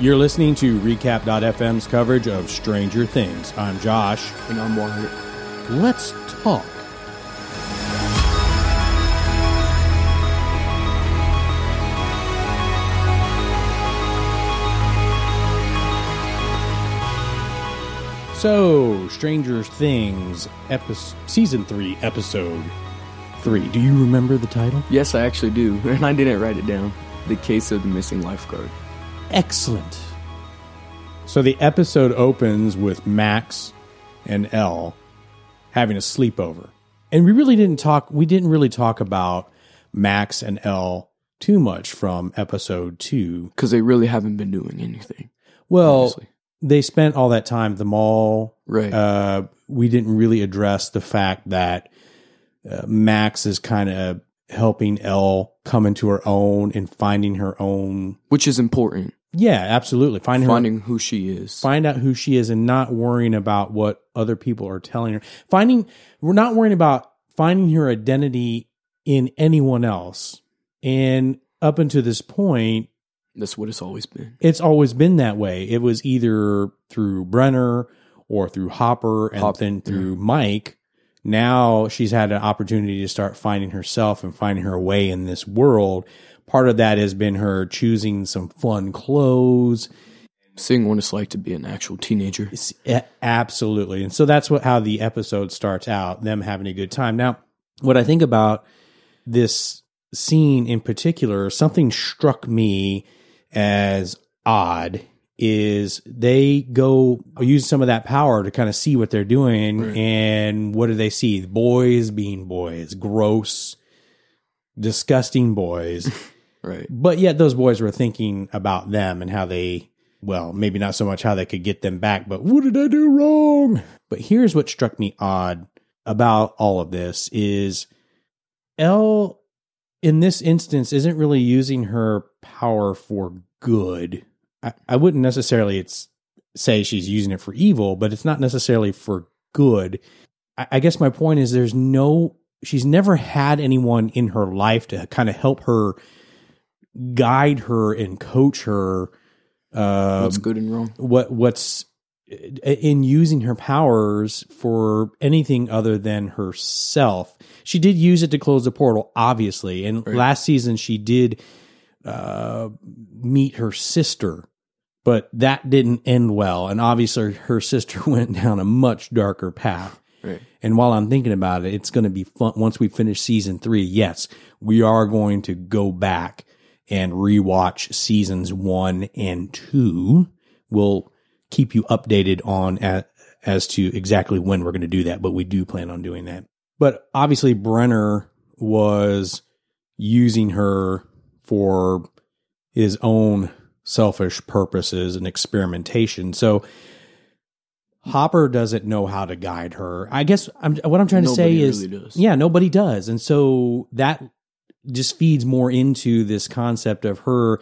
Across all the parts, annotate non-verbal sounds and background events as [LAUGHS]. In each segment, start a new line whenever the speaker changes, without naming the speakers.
You're listening to Recap.fm's coverage of Stranger Things. I'm Josh.
And I'm Wyatt.
Let's talk. So, Stranger Things, episode, season three, episode three. Do you remember the title?
Yes, I actually do, [LAUGHS] and I didn't write it down. The case of the missing lifeguard.
Excellent. So the episode opens with Max and El having a sleepover. And we really didn't talk we didn't really talk about Max and El too much from episode 2.
Because they really haven't been doing anything.
Well,
honestly.
they spent all that time at the mall.
Right.
Uh, we didn't really address the fact that uh, Max is kind of helping El come into her own and finding her own.
Which is important.
Yeah, absolutely. Finding her
who she is.
find out who she is and not worrying about what other people are telling her. Finding we're not worrying about finding her identity in anyone else. And up until this point,
That's what it's always been.
it's always been that way. It was either through Brenner or through Hopper and
Hop-
then through Mike. Now she's had an opportunity to start finding herself and finding her way in this world. Part of that has been her choosing some fun clothes
Seeing what it's like to be an actual teenager.
A- absolutely. And so that's what how the episode starts out, them having a good time. Now, what I think about this scene in particular, something struck me as odd is they go use some of that power to kind of see what they're doing
Right.
and what do they see? Boys being boys, gross, disgusting boys. [LAUGHS]
Right.
But yet those boys were thinking about them and how they, well, maybe not so much how they could get them back, but what did I do wrong? But here's what struck me odd about all of this is El in this instance isn't really using her power for good. I, I wouldn't necessarily it's say she's using it for evil, but it's not necessarily for good. I, I guess my point is there's no she's never had anyone in her life to kind of help her guide her and coach her uh
What's good and wrong.
what what's in using her powers for anything other than herself. She did use it to close the portal, obviously. And
Right.
last season she did uh, meet her sister, but that didn't end well. And obviously her sister [LAUGHS] went down a much darker path.
Right.
And while I'm thinking about it, it's going to be fun once we finish season three. Yes, we are going to go back and rewatch seasons one and two. We'll keep you updated on a as to exactly when we're going to do that, but we do plan on doing that. But obviously, Brenner was using her for his own selfish purposes and experimentation. So Hopper doesn't know how to guide her. I guess I'm, what I'm trying to say
Nobody
is,
does.
yeah, nobody does, and so that just feeds more into this concept of her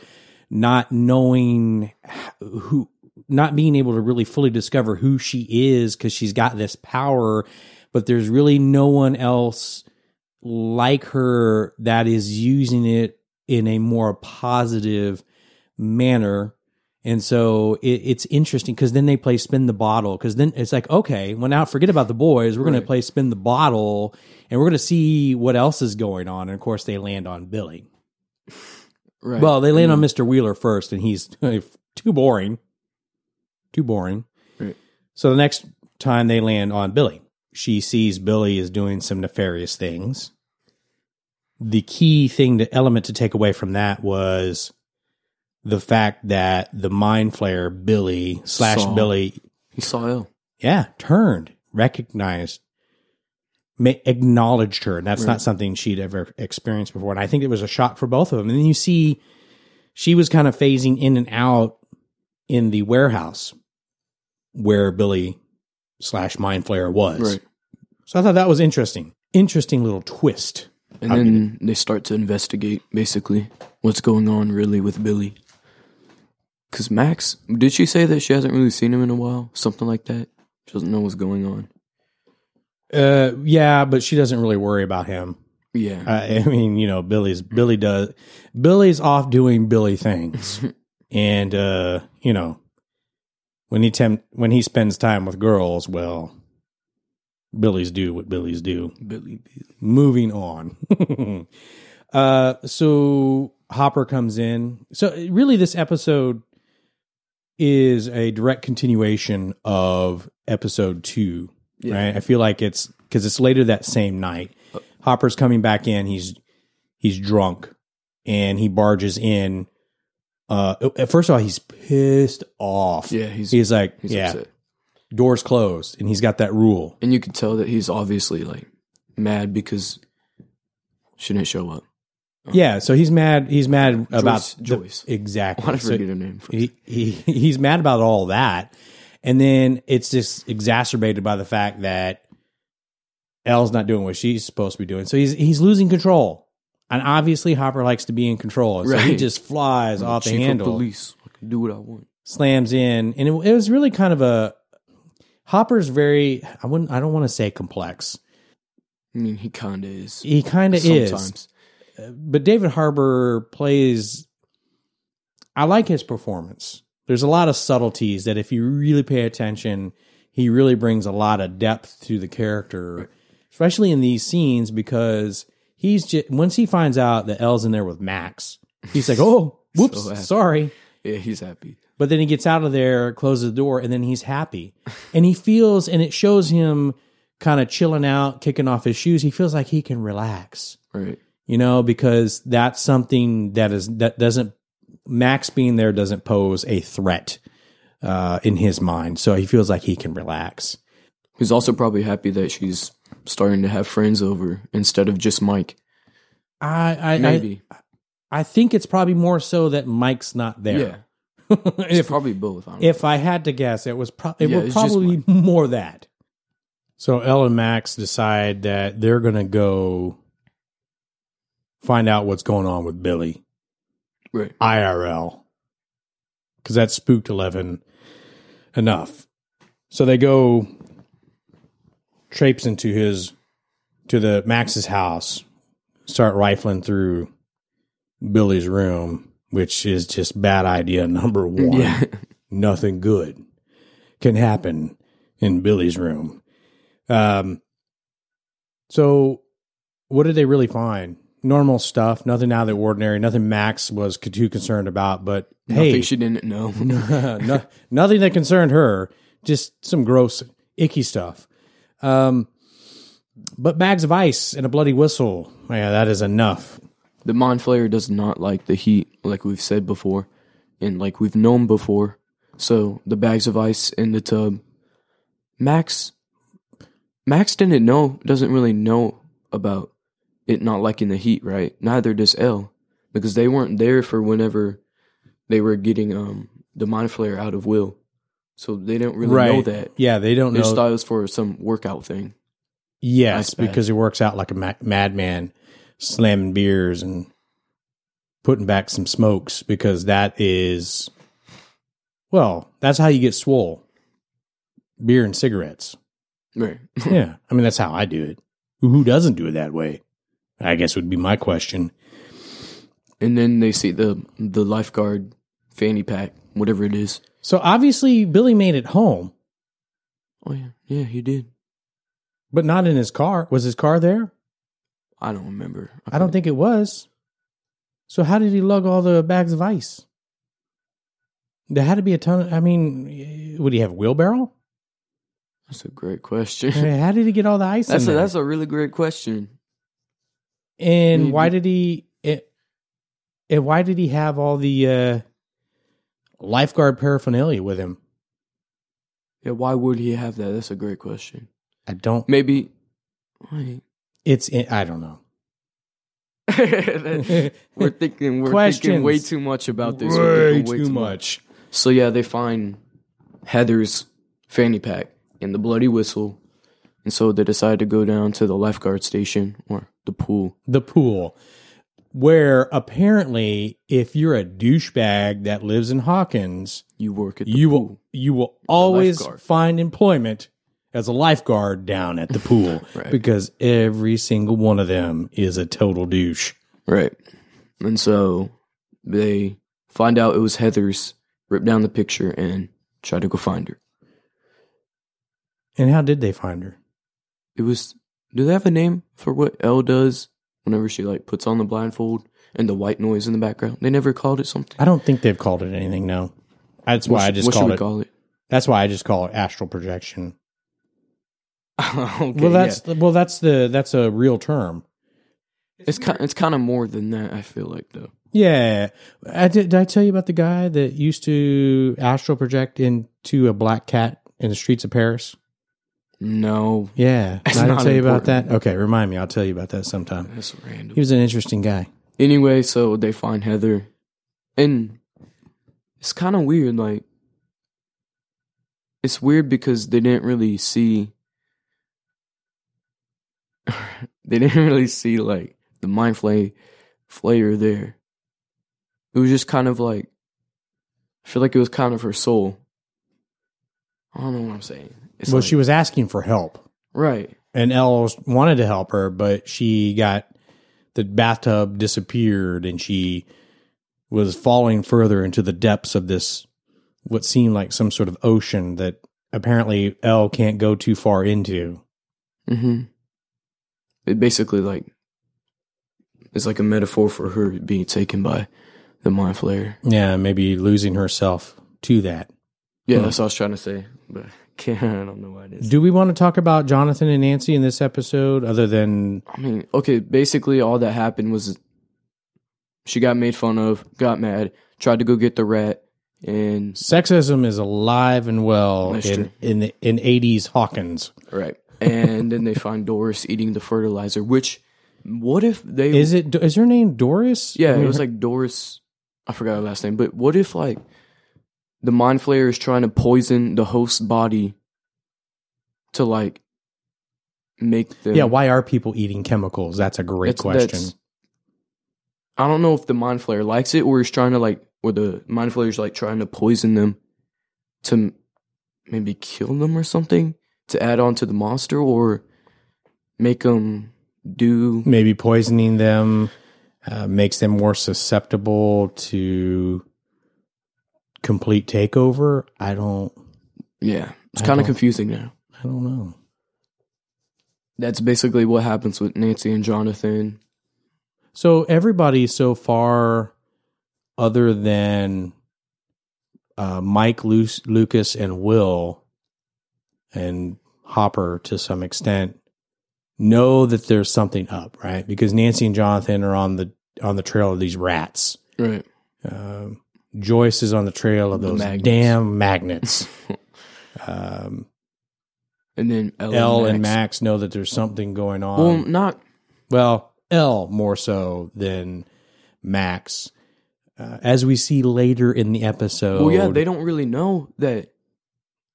not knowing who, not being able to really fully discover who she is because she's got this power, but there's really no one else like her that is using it in a more positive manner. And so it, it's interesting because then they play spin the bottle because then it's like, okay, well, now forget about the boys. We're going to play spin the bottle and we're going to see what else is going on. And of course, they land on Billy.
Right.
Well, they land on
Mm.
Mr. Wheeler first and he's [LAUGHS] too boring. Too boring.
Right.
So the next time they land on Billy, she sees Billy is doing some nefarious things. The key thing, the element to take away from that was the fact that the mind flayer Billy slash
Saw.
Billy,
He saw El.
yeah, turned, recognized, ma- acknowledged her, and that's not something she'd ever experienced before. And I think it was a shock for both of them. And then you see, she was kind of phasing in and out in the warehouse where Billy slash mind flayer was.
Right.
So I thought that was interesting. Interesting little twist.
And
I'll
then they start to investigate basically what's going on really with Billy. Because Max, did she say that she hasn't really seen him in a while? Something like that? She doesn't know what's going on.
Uh, yeah, but she doesn't really worry about him.
Yeah.
I, I mean, you know, Billy's Billy does Billy's off doing Billy things. [LAUGHS] And uh, you know, when he tem- when he spends time with girls, well, Billy's do what Billy's do.
Billy, Billy.
Moving on. [LAUGHS] uh, so Hopper comes in. So really, this episode is a direct continuation of episode two.
Yeah.
Right? I feel like it's because it's later that same night. Hopper's coming back in. He's he's drunk, and he barges in. Uh, first of all, he's pissed off.
Yeah, he's
He's like,
he's
yeah,
upset.
doors closed, and he's got that rule.
And you can tell that he's obviously like mad because she didn't show up.
Yeah, so he's mad. He's mad about the-
Joyce.
exactly.
Why did I
So
forget her name? First?
he, he [LAUGHS] he's mad about all that, and then it's just exacerbated by the fact that El's not doing what she's supposed to be doing. So he's he's losing control, and obviously Hopper likes to be in control, and so he
Right.
just flies off the
Chief
handle,
of police. I can do what I want.
slams in, and it, it was really kind of a Hopper's very. I wouldn't. I don't want to say complex.
I mean, he kind of is.
He kind of is.
Sometimes.
But David Harbour plays. I like his performance. There's a lot of subtleties that, if you really pay attention, he really brings a lot of depth to the character, especially in these scenes because he's just once he finds out that El's in there with Max, he's like, "Oh, [LAUGHS] whoops,
happy.
sorry."
Yeah, he's happy.
But then he gets out of there, closes the door, and then he's happy. [LAUGHS] and he feels, and it shows him kind of chilling out, kicking off his shoes. He feels like he can relax
Right.
You know, because that's something that is that doesn't Max being there doesn't pose a threat uh, in his mind, so he feels like he can relax.
He's also probably happy that she's starting to have friends over instead of just Mike.
I I
Maybe.
I, I think it's probably more so that Mike's not there. yeah. [LAUGHS]
It's
if
probably both. I
if I had to guess, it was pro- it
Yeah,
would probably more that. So El and Max decide that they're going to go find out what's going on with Billy.
Right.
IRL because that spooked Eleven enough. So they go traipse into his to the Max's house, start rifling through Billy's room, which is just bad idea number [LAUGHS] one.
Yeah.
Nothing good can happen in Billy's room. Um. So, what did they really find? Normal stuff, nothing out of the ordinary, nothing Max was too concerned about. But
Nothing
hey,
she didn't know. [LAUGHS]
no, nothing that concerned her, just some gross, icky stuff. Um, but bags of ice and a bloody whistle, yeah, that is enough.
the Mind Flayer does not like the heat, like we've said before, and like we've known before. So the bags of ice in the tub. Max Max didn't know doesn't really know about it not liking the heat, right? Neither does El. Because they weren't there for whenever they were getting um the Mind Flayer out of Will. So they don't really know that.
Yeah, they don't
They
know.
just thought it was for some workout thing.
yes, because he works out like a ma- madman, slamming beers and putting back some smokes because that is, well, that's how you get swole. Beer and cigarettes.
Right. [LAUGHS]
yeah, I mean that's how I do it. Who doesn't do it that way? I guess would be my question.
and then they see the the lifeguard fanny pack, whatever it is.
So obviously Billy made it home,
Oh yeah, yeah, he did.
but not in his car. Was his car there?
I don't remember.
I don't think it was. So how did he lug all the bags of ice? There had to be a ton. Of, I mean, would he have a wheelbarrow?
That's a great question.
How did he get all the ice
that's
in
a,
there?
that's a really great question.
And why did he? It, and why did he have all the uh, lifeguard paraphernalia with him?
Yeah, why would he have that? That's a great question.
I don't.
Maybe. Wait.
It's. I don't know. [LAUGHS]
we're thinking we're
Questions.
thinking way too much about this. We're
Way
thinking
too much.
So yeah, they find Heather's fanny pack and the bloody whistle, and so they decide to go down to the lifeguard station or the pool.
the pool where apparently if you're a douchebag that lives in Hawkins,
You work at the
you
pool.
will you will always find employment as a lifeguard down at the pool [LAUGHS]
Right.
because every single one of them is a total douche.
Right. And so they find out it was Heather's, rip down the picture, and try to go find her.
And how did they find her?
It was. Do they have a name for what El does whenever she like puts on the blindfold and the white noise in the background? They never called it something.
I don't think they've called it anything. No, that's why
What
I just
what should
called
we
it.
call it?
That's why I just call it astral projection. [LAUGHS]
okay,
well, that's well, that's the that's a real term.
yeah. it's kind. It's kind of more than that. I feel like though.
Yeah, I did. Did I tell you about the guy that used to astral project into a black cat in the streets of Paris?
No,
Yeah,
It's
I didn't tell you about that. Okay, remind me. I'll tell you about that sometime.
that's random.
He was an interesting guy.
Anyway, so they find Heather, and it's kind of weird. Like, it's weird because they didn't really see. [LAUGHS] they didn't really see like the mind flay flayer there. It was just kind of like, I feel like it was kind of her soul. I don't know what I'm saying. It's
well,
like-
she was asking for help,
right.
and El wanted to help her, but she got the bathtub disappeared, and she was falling further into the depths of this what seemed like some sort of ocean that apparently El can't go too far into.
Mm-hmm. It basically like it's like a metaphor for her being taken by the mind flayer.
Yeah, maybe losing herself to that.
Yeah,
Hmm.
that's what I was trying to say, but [LAUGHS] I don't know why it is.
Do we want to talk about Jonathan and Nancy in this episode other than
I mean, okay, basically all that happened was she got made fun of, got mad, tried to go get the rat, and
sexism is alive and well in in the, in 80s Hawkins?
right, and then they find Doris eating the fertilizer. Which, what if they?
Is it is her name Doris?
Yeah,
I mean,
it was
her-
like Doris. I forgot her last name, but what if like the mind flayer is trying to poison the host's body to like make them?
Yeah, why are people eating chemicals? That's a great
That's-
question.
that's- I don't know if the mind flayer likes it or is trying to like, or the mind flayer is like trying to poison them to maybe kill them or something to add on to the monster or make them do.
Maybe poisoning them uh, makes them more susceptible to complete takeover. I don't
Yeah, it's kind of confusing now.
I don't know.
That's basically what happens with Nancy and Jonathan.
So everybody so far, other than uh, Mike, Lu- Lucas, and Will, and Hopper to some extent, know that there's something up, right? Because Nancy and Jonathan are on the on the trail of these rats.
Right.
Um, Joyce is on the trail of those
magnets.
damn magnets. [LAUGHS] um,
And then El,
El
and
and
Max.
Max know that there's something going on.
Well, not
Well, El more so than Max. Uh, as we see later in the episode.
Well, yeah, they don't really know that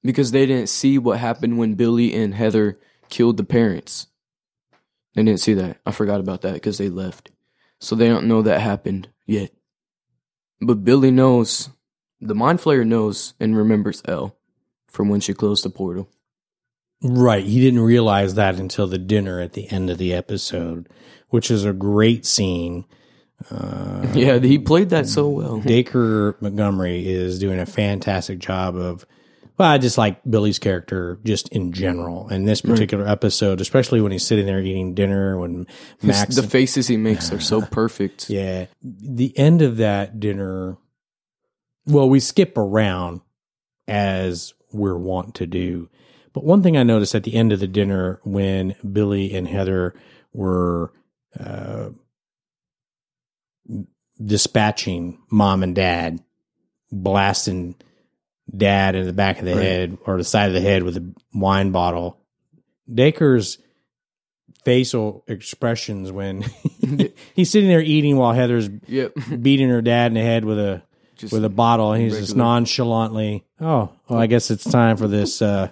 because they didn't see what happened when Billy and Heather killed the parents. They didn't see that. I forgot about that because they left. So they don't know that happened yet. But Billy knows, the Mind Flayer knows and remembers El from when she closed the portal.
Right. He didn't realize that until the dinner at the end of the episode, which is a great scene. Uh, [LAUGHS]
Yeah, he played that so well.
Dacre Montgomery is doing a fantastic job of. Well, I just like Billy's character just in general. And this particular episode, especially when he's sitting there eating dinner, when
His-
Max
the faces he makes are so [SIGHS] perfect.
Yeah. The end of that dinner, well, we skip around as we're wont to do. But one thing I noticed at the end of the dinner when Billy and Heather were uh, dispatching mom and dad, blasting dad in the back of the
Right.
head or the side of the head with a wine bottle, Dacre's facial expressions when [LAUGHS] he's sitting there eating while Heather's
Yep. [LAUGHS]
beating her dad in the head with a
Just
with a bottle, and he's just nonchalantly, "Oh, well, I guess it's time for this. Uh,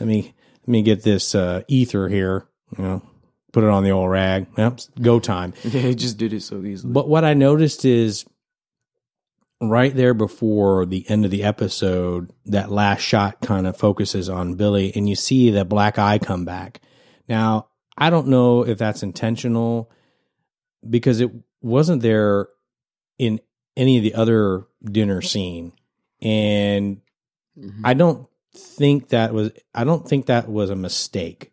let me let me get this uh, ether here. You know, put it on the old rag. Yep, go time." [LAUGHS]
yeah, he just did it so easily.
But what I noticed is right there before the end of the episode, that last shot kind of focuses on Billy, and you see the black eye come back. Now, I don't know if that's intentional because it wasn't there in any of the other dinner scene, and
Mhm.
I don't think that was I don't think that was a mistake.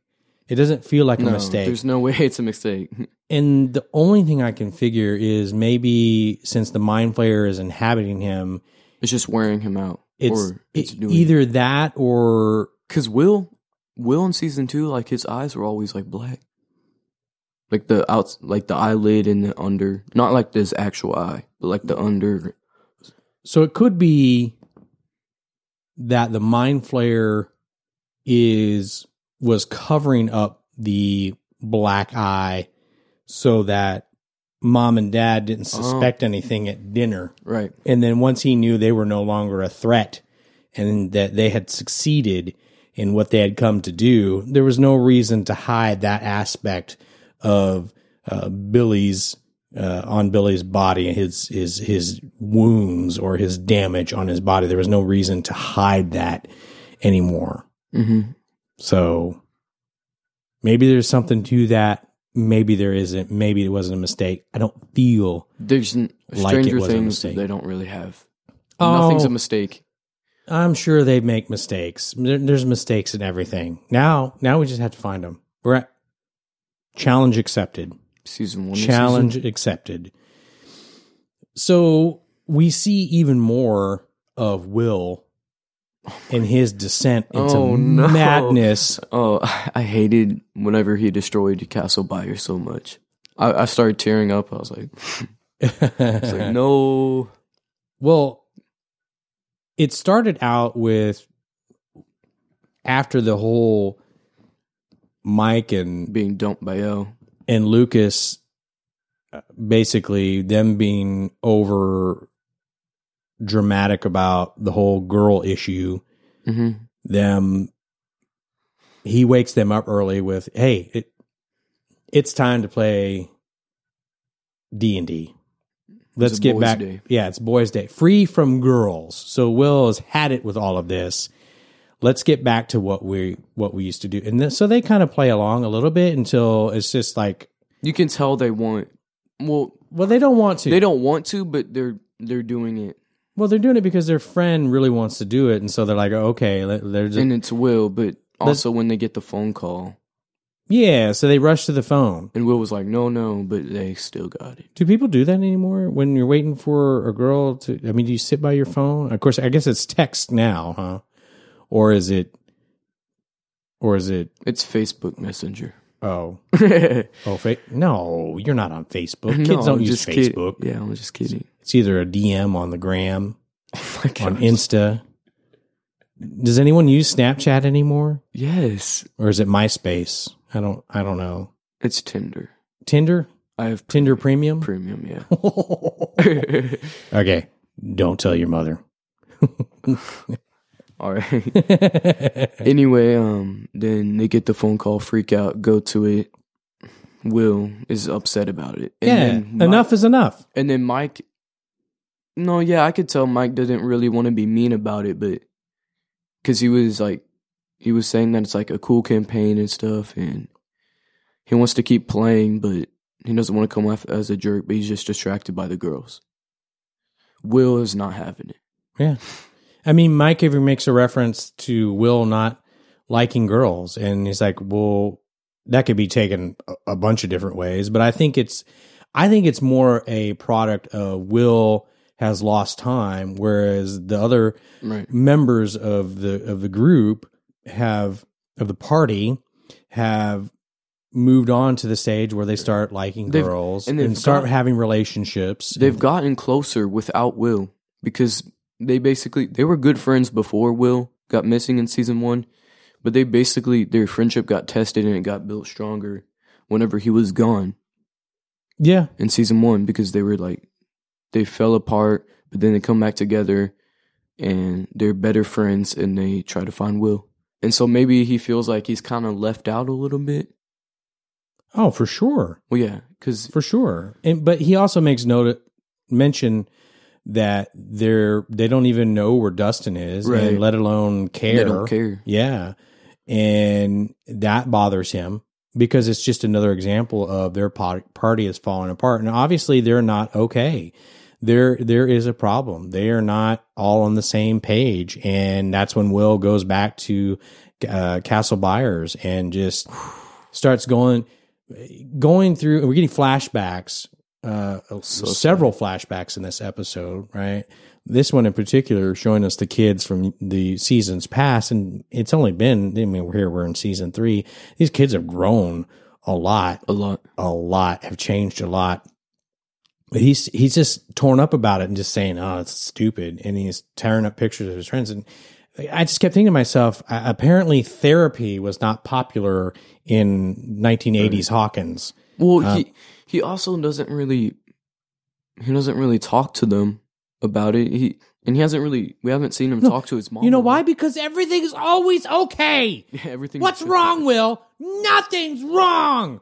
It doesn't feel like a mistake.
there's no way [LAUGHS] it's a mistake.
And the only thing I can figure is maybe since the mind flayer is inhabiting him,
It's just wearing him out.
it's,
or it's doing
either that or
Because Will, Will in season two, like his eyes were always like black, like the outs, like the eyelid and the under, not like this actual eye, but like the under.
so it could be that the mind flayer is was covering up the black eye so that mom and dad didn't suspect anything at dinner.
Right.
And then once he knew they were no longer a threat and that they had succeeded in what they had come to do, there was no reason to hide that aspect of uh, Billy's uh, on Billy's body, his his his wounds or his damage on his body. There was no reason to hide that anymore.
Mm-hmm.
So maybe there's something to that. Maybe there isn't. Maybe it wasn't a mistake. I don't feel
There's n-
Like it
Stranger Things. They don't really have.
Oh.
Nothing's a oh. mistake.
I'm sure they make mistakes. There- There's mistakes in everything. Now, now we just have to find them. We're at challenge accepted.
Season one.
Challenge
season?
accepted. So we see even more of Will and his descent into
Oh, no.
madness.
Oh, I hated whenever he destroyed Castle Byers so much. I, I started tearing up. I was like, like [LAUGHS] no.
Well, it started out with after the whole Mike and
Being dumped by El.
and Lucas uh, basically them being over dramatic about the whole girl issue
Mm-hmm.
them he wakes them up early with hey it it's time to play D&D let's get back
day.
yeah it's boys day free from girls so Will has had it with all of this let's get back to what we what we used to do and then, so they kind of play along a little bit until it's just like
You can tell they want. Well,
well they don't want to
they don't want to, but they're they're doing it,
well they're doing it because their friend really wants to do it and so they're like okay they're just
and it's Will. But also when they get the phone call,
yeah so they rush to the phone
and Will was like, "No, no," but they still got it.
Do people do that anymore when you're waiting for a girl to? I mean, do you sit by your phone? Of course, I guess it's text now, huh? Or is it? Or is it?
It's Facebook Messenger.
Oh,
no, [LAUGHS]
oh, fa- no, you're not on Facebook. Kids don't use Facebook.
Yeah, I'm just kidding.
It's either a DM on the gram, [LAUGHS]
Oh
on. Insta. Does anyone use Snapchat anymore,
yes,
or is it MySpace? I don't. I don't know.
it's Tinder.
Tinder,
I have
Tinder Premium.
premium. Yeah. [LAUGHS] [LAUGHS]
okay, don't tell your mother.
All right. anyway, um, then they get the phone call, freak out, go to it. Will is upset about it. And
yeah, enough is enough.
And then Mike, no, yeah, I could tell Mike didn't really want to be mean about it, but because he was like, he was saying that it's like a cool campaign and stuff, and he wants to keep playing, but he doesn't want to come off as a jerk, but he's just distracted by the girls. Will is not having it.
Yeah. I mean, Mike even makes a reference to Will not liking girls. And he's like, well, that could be taken a, a bunch of different ways. But I think it's, I think it's more a product of Will has lost time, whereas the other
Right.
members of the, of the group have, of the party have moved on to the stage where they start liking
They've-
girls
and
and, start
got-
having relationships.
They've gotten closer without Will because they basically they were good friends before Will got missing in season one, but they basically their friendship got tested and it got built stronger whenever he was gone
yeah.
in season one because they were like they fell apart, but then they come back together and they're better friends and they try to find Will. And so maybe he feels like he's kind of left out a little bit.
Oh, for sure.
Well, yeah, because
for sure. And but he also makes note mention that they're they don't even know where Dustin is,
Right.
and let alone care.
they don't care.
Yeah, and that bothers him because it's just another example of their party is falling apart, and obviously they're not okay. There there is a problem. They are not all on the same page, and that's when Will goes back to uh, Castle Byers and just starts going going through. We're getting flashbacks, uh, several flashbacks in this episode, right? This one in particular showing us the kids from the seasons past, and it's only been. I mean, we're here. We're in season three. These kids have grown a lot,
A lot.
a lot, have changed a lot. He's he's just torn up about it and just saying, "Oh, it's stupid," and he's tearing up pictures of his friends. And I just kept thinking to myself, apparently therapy was not popular in 1980s Hawkins.
Well,
Uh,
he he also doesn't really he doesn't really talk to them about it. He and he hasn't really we haven't seen him talk to his mom.
You know why?
it.
Because everything's always okay. [LAUGHS]
Yeah, everything.
What's wrong, Will? Nothing's wrong.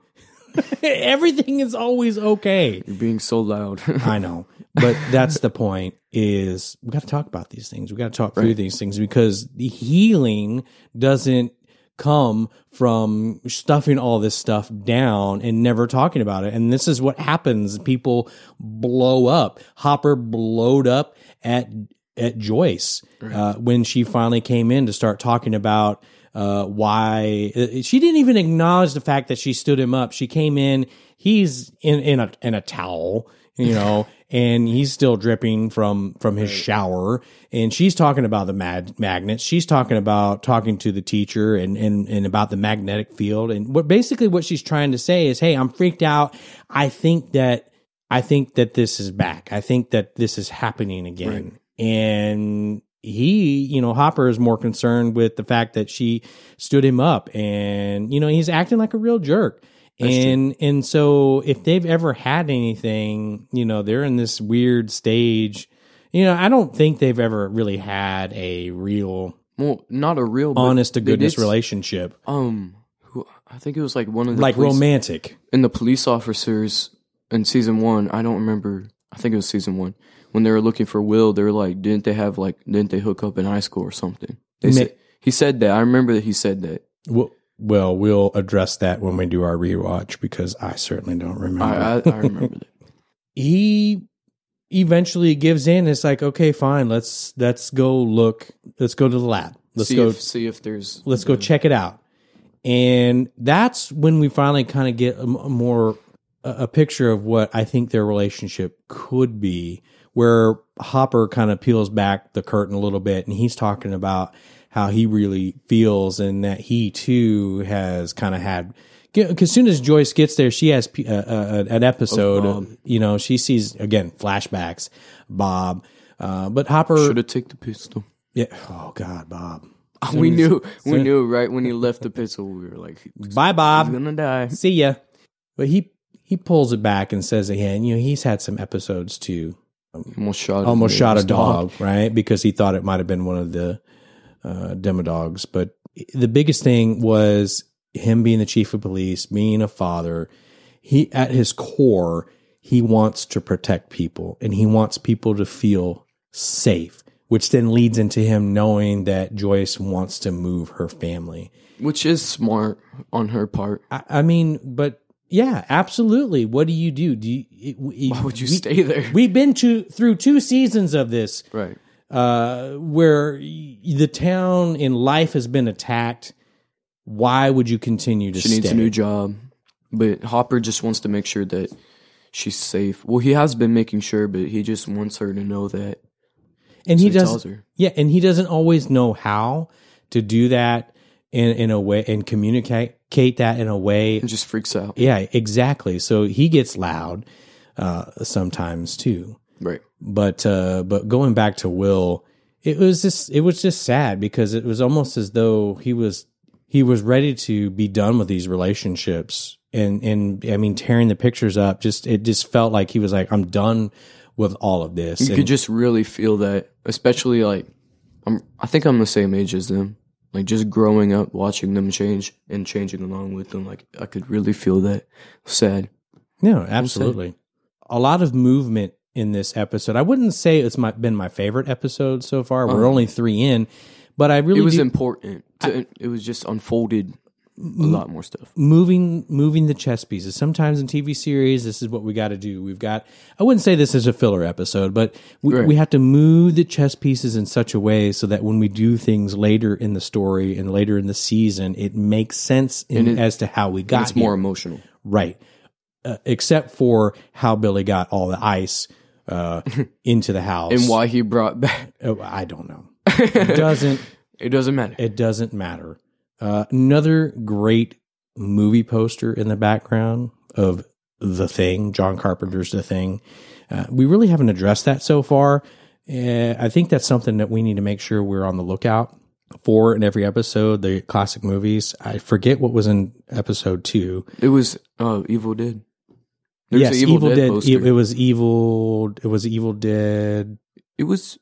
[LAUGHS] Everything is always okay.
You're being so loud.
I know, but that's the point. Is we got to talk about these things. We got to talk through these things because the healing doesn't come from stuffing all this stuff down and never talking about it. And this is what happens. People blow up. Hopper blowed up at at Joyce uh, when she finally came in to start talking about uh, why uh, she didn't even acknowledge the fact that she stood him up. She came in, he's in in a in a towel, you know, [LAUGHS] and he's still dripping from from his shower. And she's talking about the mad magnets. She's talking about talking to the teacher and and and about the magnetic field. And what basically what she's trying to say is, hey, I'm freaked out. I think that I think that this is back. I think that this is happening again. And he, you know, Hopper is more concerned with the fact that she stood him up and, you know, he's acting like a real jerk. and and so if they've ever had anything, you know, they're in this weird stage. You know, I don't think they've ever really had a real
well, not a real
honest to goodness relationship.
Um, who, I think it was like one of the
Like
police,
romantic.
in the police officers in season one. I don't remember. I think it was season one when they were looking for Will. They were like, didn't they have like, didn't they hook up in high school or something? They
Ma-
said he said that. I remember that he said that.
Well, well, we'll address that when we do our rewatch because I certainly don't remember.
I I, I remember that. [LAUGHS]
he eventually gives in. It's like, okay, fine. Let's let's go look. Let's go to the lab. Let's
see
go.
if see if there's
let's go check it out. And that's when we finally kind of get a, m- a more a, a picture of what I think their relationship could be, where Hopper kind of peels back the curtain a little bit, and he's talking about how he really feels, and that he too has kind of had. Because as soon as Joyce gets there, she has uh, uh, an episode.
Bob.
Of, you know, she sees again flashbacks. Bob, uh, but Hopper.
should have taken the pistol.
Yeah. Oh God, Bob. [LAUGHS]
we knew we knew right when he left the pistol. We were like,
Bye, Bob.
gonna die.
see ya. But he he pulls it back and says again, you know, he's had some episodes too.
Almost shot.
Almost shot a
his
dog, right? Because he thought it might have been one of the uh, demodogs. But the biggest thing was him being the chief of police, being a father. He, at his core, he wants to protect people and he wants people to feel safe, which then leads into him knowing that Joyce wants to move her family.
which is smart on her part.
I, I mean, but yeah, absolutely. What do you do? Do you, it,
Why would you
we,
stay there?
We've been to through two seasons of this,
Right.
uh, where the town in life has been attacked. Why would you continue to stay?
She needs a new job, but Hopper just wants to make sure that she's safe. Well, he has been making sure, but he just wants her to know that.
and
So
he
he tells
does.
her.
Yeah, and he doesn't always know how to do that in in a way and communicate that in a way
It just freaks out.
Yeah, exactly. So he gets loud uh, sometimes too.
Right.
But uh, but going back to Will, it was just it was just sad because it was almost as though he was he was ready to be done with these relationships and and I mean tearing the pictures up. Just it just felt like he was like I'm done with all of this.
You
And-
could just really feel that, especially like, I'm. I think I'm the same age as them. Like just growing up, watching them change and changing along with them. Like I could really feel that. Sad.
No, absolutely. A lot of movement in this episode. I wouldn't say it's my been my favorite episode so far. We're only three in, but I really
Uh-huh. It was
do-
important. To, it was just unfolded a lot more stuff.
moving moving the chess pieces. Sometimes in TV series, this is what we got to do. We've got I wouldn't say this is a filler episode, but we,
Right.
we have to move the chess pieces in such a way so that when we do things later in the story and later in the season, it makes sense in,
it-
as to how we got
It's more emotional.
right. Uh, except for how Billy got all the ice uh, [LAUGHS] into the house
And why he brought back
Oh, I don't know. It doesn't [LAUGHS]
it doesn't matter.
it doesn't matter. Uh, another great movie poster in the background of The Thing, John Carpenter's The Thing. Uh, we really haven't addressed that so far. Uh, I think that's something that we need to make sure we're on the lookout for in every episode. The classic movies. I forget what was in episode two.
It was uh, Evil Dead. There
yes,
an
Evil, Dead. It, it was evil. It was Evil Dead.
It was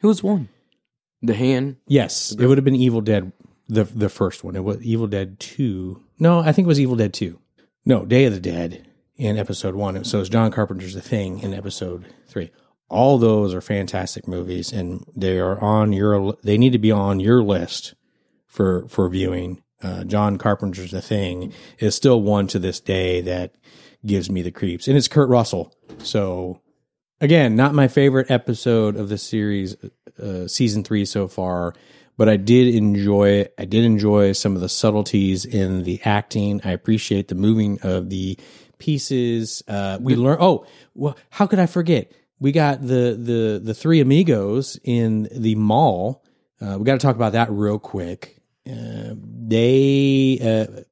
it was one. The hand.
Yes, it would have been Evil Dead, the the first one. It was Evil Dead two. No, I think it was Evil Dead two. No, Day of the Dead in episode one. So it's John Carpenter's The Thing in episode three. All those are fantastic movies, and they are on your. They need to be on your list for for viewing. Uh, John Carpenter's The Thing is still one to this day that gives me the creeps, and it's Kurt Russell. So again, not my favorite episode of the series, uh, season three so far, but I did enjoy. I did enjoy some of the subtleties in the acting. I appreciate the moving of the pieces. Uh, we learn. Oh, well, how could I forget? We got the the the three amigos in the mall. Uh, we got to talk about that real quick. Uh, they uh,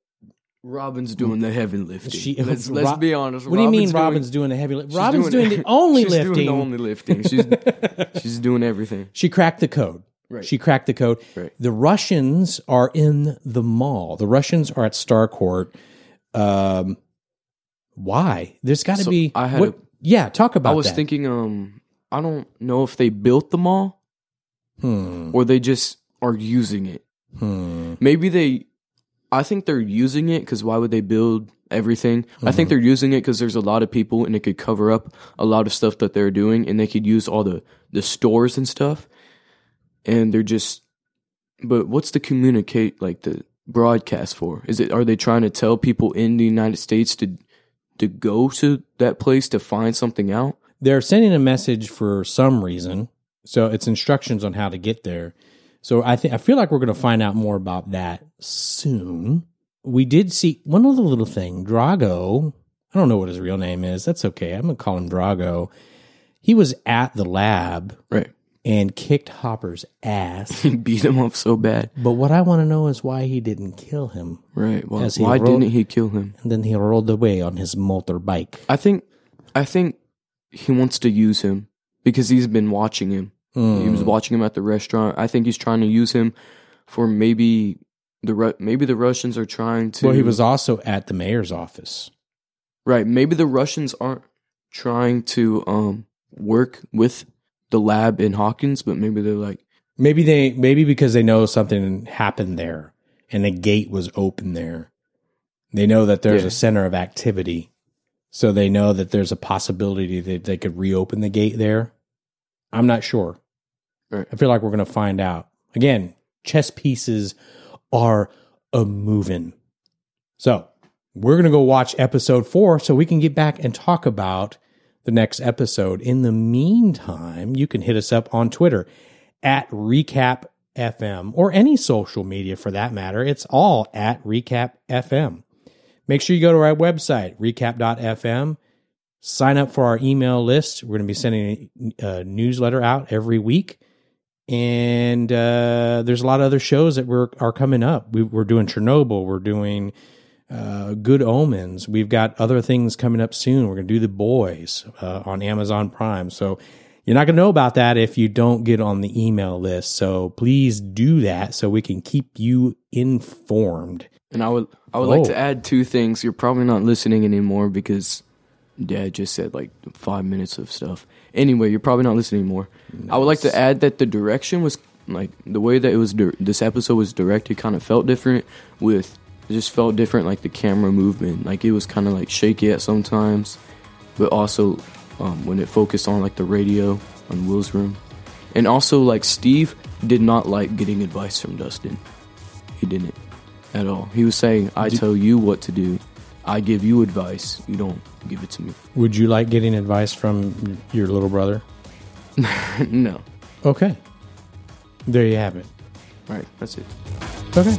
Robin's doing the heavy lifting.
She-
let's [LAUGHS] let's
Rob-
be honest.
what do you mean
Robin's doing-
Robin's doing the heavy
lifting?
Robin's doing,
it. [LAUGHS]
the only
she's
lifting.
Doing the only lifting. She's [LAUGHS] she's doing everything.
She cracked the code.
Right.
She cracked the code.
Right.
The Russians are in the mall. The Russians are at Starcourt. Um, why? There's got to
So
be.
I had
what-
a-
yeah, talk about
I was
that.
thinking. Um, I don't know if they built the mall
Hmm.
or they just are using it.
Hmm.
Maybe they. I think they're using it because why would they build everything? I think they're using it because there's a lot of people and it could cover up a lot of stuff that they're doing, and they could use all the the stores and stuff. And they're just. But what's the communicate like the broadcast for? Is it are they trying to tell people in the United States to to go to that place to find something out?
They're sending a message for some reason. So it's instructions on how to get there. So I think I feel like we're going to find out more about that soon. We did see one other little thing. Drago. I don't know what his real name is. That's okay. I'm going to call him Drago. He was at the lab
Right.
And kicked Hopper's ass. [LAUGHS]
He beat him up so bad.
but what I want to know is why he didn't kill him.
Right. Well,
As he
why
rode-
didn't he kill him?
And then he rolled away on his motorbike.
I think I think he wants to use him because he's been watching him. He was watching him at the restaurant. I think he's trying to use him for maybe the Ru- maybe the Russians are trying to
Well, he was also at the mayor's office.
right. Maybe the Russians aren't trying to um work with the lab in Hawkins, but maybe they're like
Maybe they maybe because they know something happened there and a gate was open there. They know that there's
Yeah.
a center of activity. So they know that there's a possibility that they could reopen the gate there. I'm not sure.
Right.
I feel like we're going to find out. Again, chess pieces are a moving. So, we're going to go watch episode 4 so we can get back and talk about the next episode. In the meantime, you can hit us up on Twitter at Recap FM or any social media for that matter. It's all at Recap FM. Make sure you go to our website, recap.fm. Sign up for our email list. We're going to be sending a, a newsletter out every week. And uh, there's a lot of other shows that we're, are coming up. We, we're doing Chernobyl. We're doing uh, Good Omens. We've got other things coming up soon. We're going to do The Boys uh, on Amazon Prime. So you're not going to know about that if you don't get on the email list. So please do that so we can keep you informed.
And I would I would like
Oh.
to add two things. You're probably not listening anymore because Dad just said like five minutes of stuff. Anyway, you're probably not listening anymore. I would like to add that the direction was like the way that it was. Dir- this episode was directed kind of felt different. With it just felt different, like the camera movement. Like it was kind of like shaky at sometimes, but also um, when it focused on like the radio on Will's room, and also like Steve did not like getting advice from Dustin. He didn't. at all. He was saying, "I tell you what to do. I give you advice. You don't give it to me."
Would you like getting advice from your little brother? [LAUGHS]
no.
Okay. There you have it.
All right, that's it.
Okay.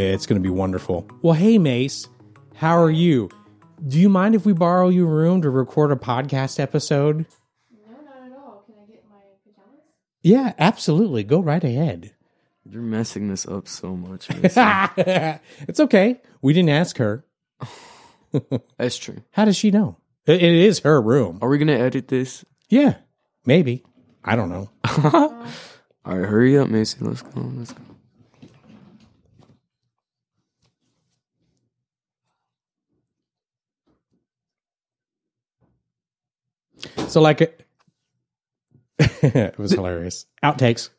Yeah, it's going to be wonderful. Well, hey, Mace, how are you? Do you mind if we borrow your room to record a podcast episode?
No, not at all. Can I get my pajamas?
Yeah, absolutely. Go right ahead.
You're messing this up so much. [LAUGHS] Mason.
it's okay. We didn't ask her. [LAUGHS]
that's true.
How does she know? It- it is her room.
Are we gonna edit this?
Yeah, maybe. I don't know. [LAUGHS]
All right, hurry up, Macy. Let's go. Let's go.
So, like, [LAUGHS] it, was hilarious. Outtakes.